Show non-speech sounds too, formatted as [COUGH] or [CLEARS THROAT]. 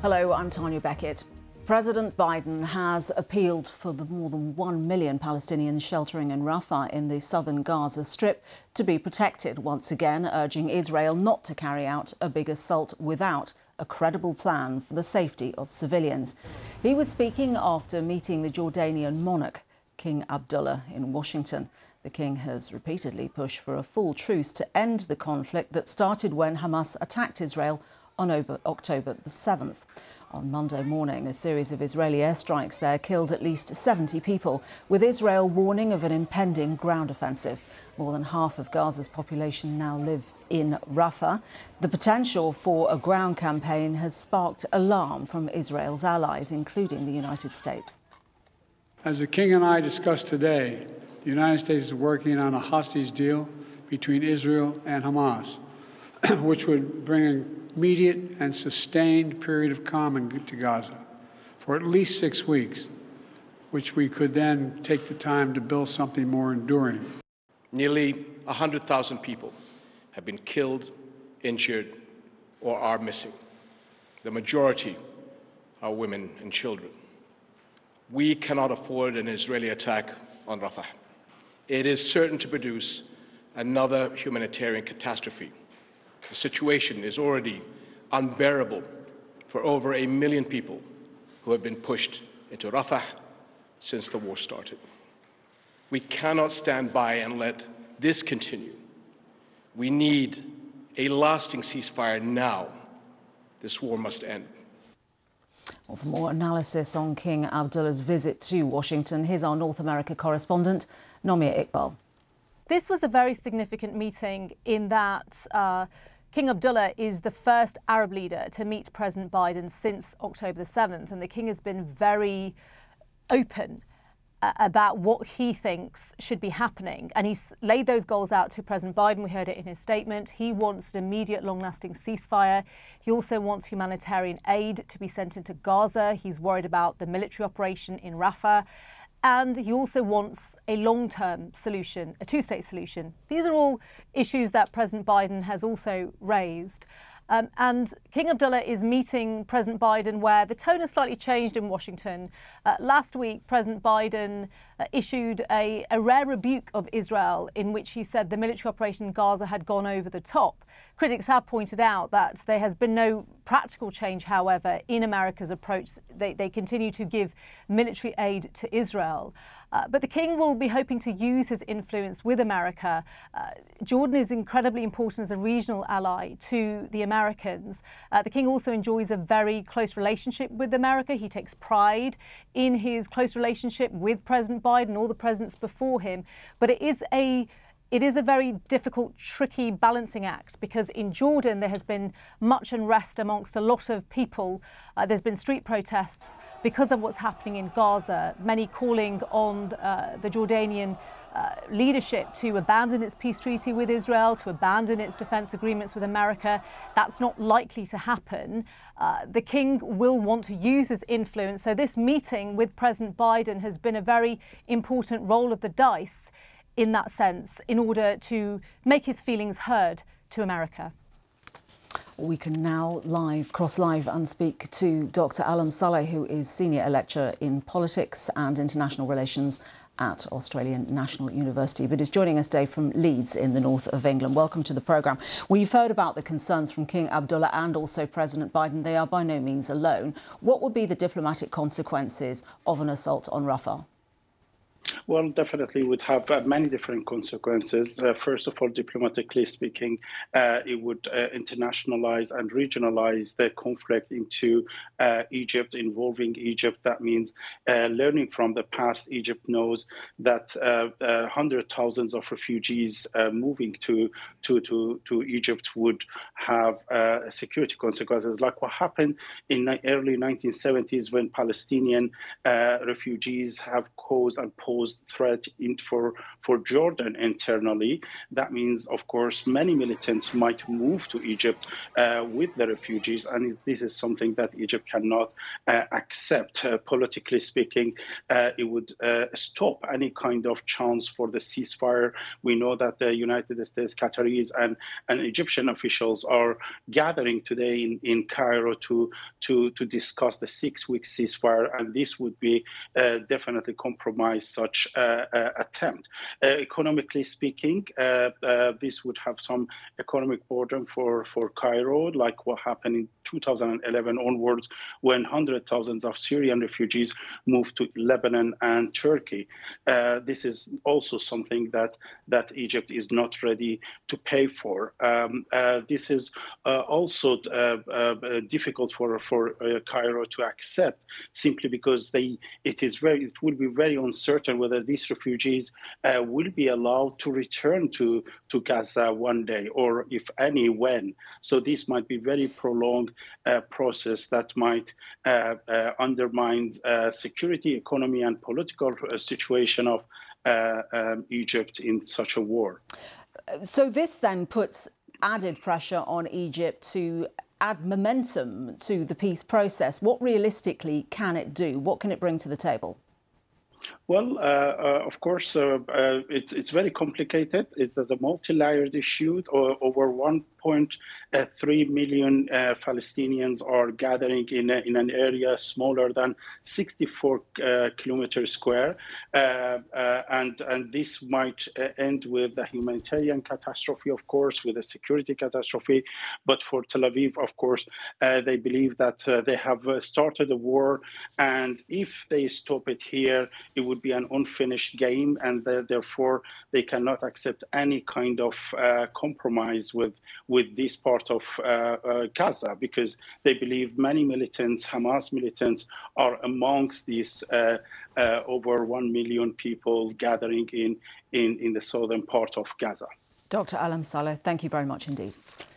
Hello, I'm Tanya Beckett. President Biden has appealed for the more than 1 million Palestinians sheltering in Rafah in the southern Gaza Strip to be protected, once again urging Israel not to carry out a big assault without a credible plan for the safety of civilians. He was speaking after meeting the Jordanian monarch, King Abdullah, in Washington. The king has repeatedly pushed for a full truce to end the conflict that started when Hamas attacked Israel on October the 7th. On Monday morning, a series of Israeli airstrikes there killed at least 70 people, with Israel warning of an impending ground offensive. More than half of Gaza's population now live in Rafah. The potential for a ground campaign has sparked alarm from Israel's allies, including the United States. As the King and I discussed today, the United States is working on a hostage deal between Israel and Hamas, [CLEARS THROAT] which would bring immediate and sustained period of calm to Gaza for at least six weeks, which we could then take the time to build something more enduring. Nearly 100,000 people have been killed, injured, or are missing. The majority are women and children. We cannot afford an Israeli attack on Rafah. It is certain to produce another humanitarian catastrophe the situation is already unbearable for over a million people who have been pushed into Rafah since the war started. We cannot stand by and let this continue. We need a lasting ceasefire now. This war must end. Well, for more analysis on King Abdullah's visit to Washington, here's our North America correspondent, Nomia Iqbal. This was a very significant meeting in that uh, King Abdullah is the first Arab leader to meet President Biden since October the 7th, and the king has been very open uh, about what he thinks should be happening. And he's laid those goals out to President Biden. We heard it in his statement. He wants an immediate, long lasting ceasefire. He also wants humanitarian aid to be sent into Gaza. He's worried about the military operation in Rafah. And he also wants a long term solution, a two state solution. These are all issues that President Biden has also raised. Um, and King Abdullah is meeting President Biden where the tone has slightly changed in Washington. Uh, last week, President Biden issued a, a rare rebuke of Israel in which he said the military operation in Gaza had gone over the top. Critics have pointed out that there has been no practical change, however, in America's approach. They, they continue to give military aid to Israel. Uh, but the king will be hoping to use his influence with America. Uh, Jordan is incredibly important as a regional ally to the Americans. Uh, the king also enjoys a very close relationship with America. He takes pride in his close relationship with President Biden, all the presidents before him. But it is a it is a very difficult, tricky balancing act because in Jordan there has been much unrest amongst a lot of people. Uh, there's been street protests because of what's happening in Gaza, many calling on uh, the Jordanian uh, leadership to abandon its peace treaty with Israel, to abandon its defense agreements with America. That's not likely to happen. Uh, the king will want to use his influence. So, this meeting with President Biden has been a very important roll of the dice in that sense in order to make his feelings heard to America. We can now live, cross live, and speak to Dr. Alam Saleh, who is Senior Lecturer in Politics and International Relations at Australian National University, but is joining us today from Leeds in the north of England. Welcome to the programme. We've heard about the concerns from King Abdullah and also President Biden. They are by no means alone. What would be the diplomatic consequences of an assault on Rafah? Well, definitely would have uh, many different consequences. Uh, first of all, diplomatically speaking, uh, it would uh, internationalize and regionalize the conflict into uh, Egypt, involving Egypt. That means uh, learning from the past, Egypt knows that hundred thousands of refugees moving to, to, to, to Egypt would have security consequences, like what happened in the early 1970s when Palestinian refugees have caused and posed threat for, for Jordan internally. That means, of course, many militants might move to Egypt uh, with the refugees, and this is something that Egypt cannot uh, accept. Uh, politically speaking, uh, it would uh, stop any kind of chance for the ceasefire. We know that the United States, Qataris, and, and Egyptian officials are gathering today in, in Cairo to, to, to discuss the six week ceasefire, and this would be uh, definitely compromise such uh, uh, attempt. economically speaking, this would have some economic burden for, for Cairo, like what happened in 2011 onwards when hundred thousands of Syrian refugees moved to Lebanon and Turkey. Uh, this is also something that that Egypt is not ready to pay for. Um, uh, this is uh, also difficult for for Cairo to accept simply because they it is very it will be very uncertain whether these refugees uh, will be allowed to return to to Gaza one day or if any when so this might be very prolonged uh, process that might uh, uh, undermine security economy and political situation of um, Egypt in such a war so this then puts added pressure on Egypt to add momentum to the peace process. What realistically can it do? What can it bring to the table? Well, uh, uh, of course, uh, uh it's it's very complicated. It's a multi-layered issue. Over 1.3 million uh, Palestinians are gathering in a, in an area smaller than 64 uh, kilometers square, and and this might end with a humanitarian catastrophe, of course, with a security catastrophe. But for Tel Aviv, of course, they believe that they have started a war, and if they stop it here, it would be an unfinished game, and therefore they cannot accept any kind of uh, compromise with with this part of uh, uh, Gaza because they believe many militants, Hamas militants, are amongst these uh, uh, over one million people gathering in in in the southern part of Gaza. Dr. Alam Saleh, thank you very much indeed.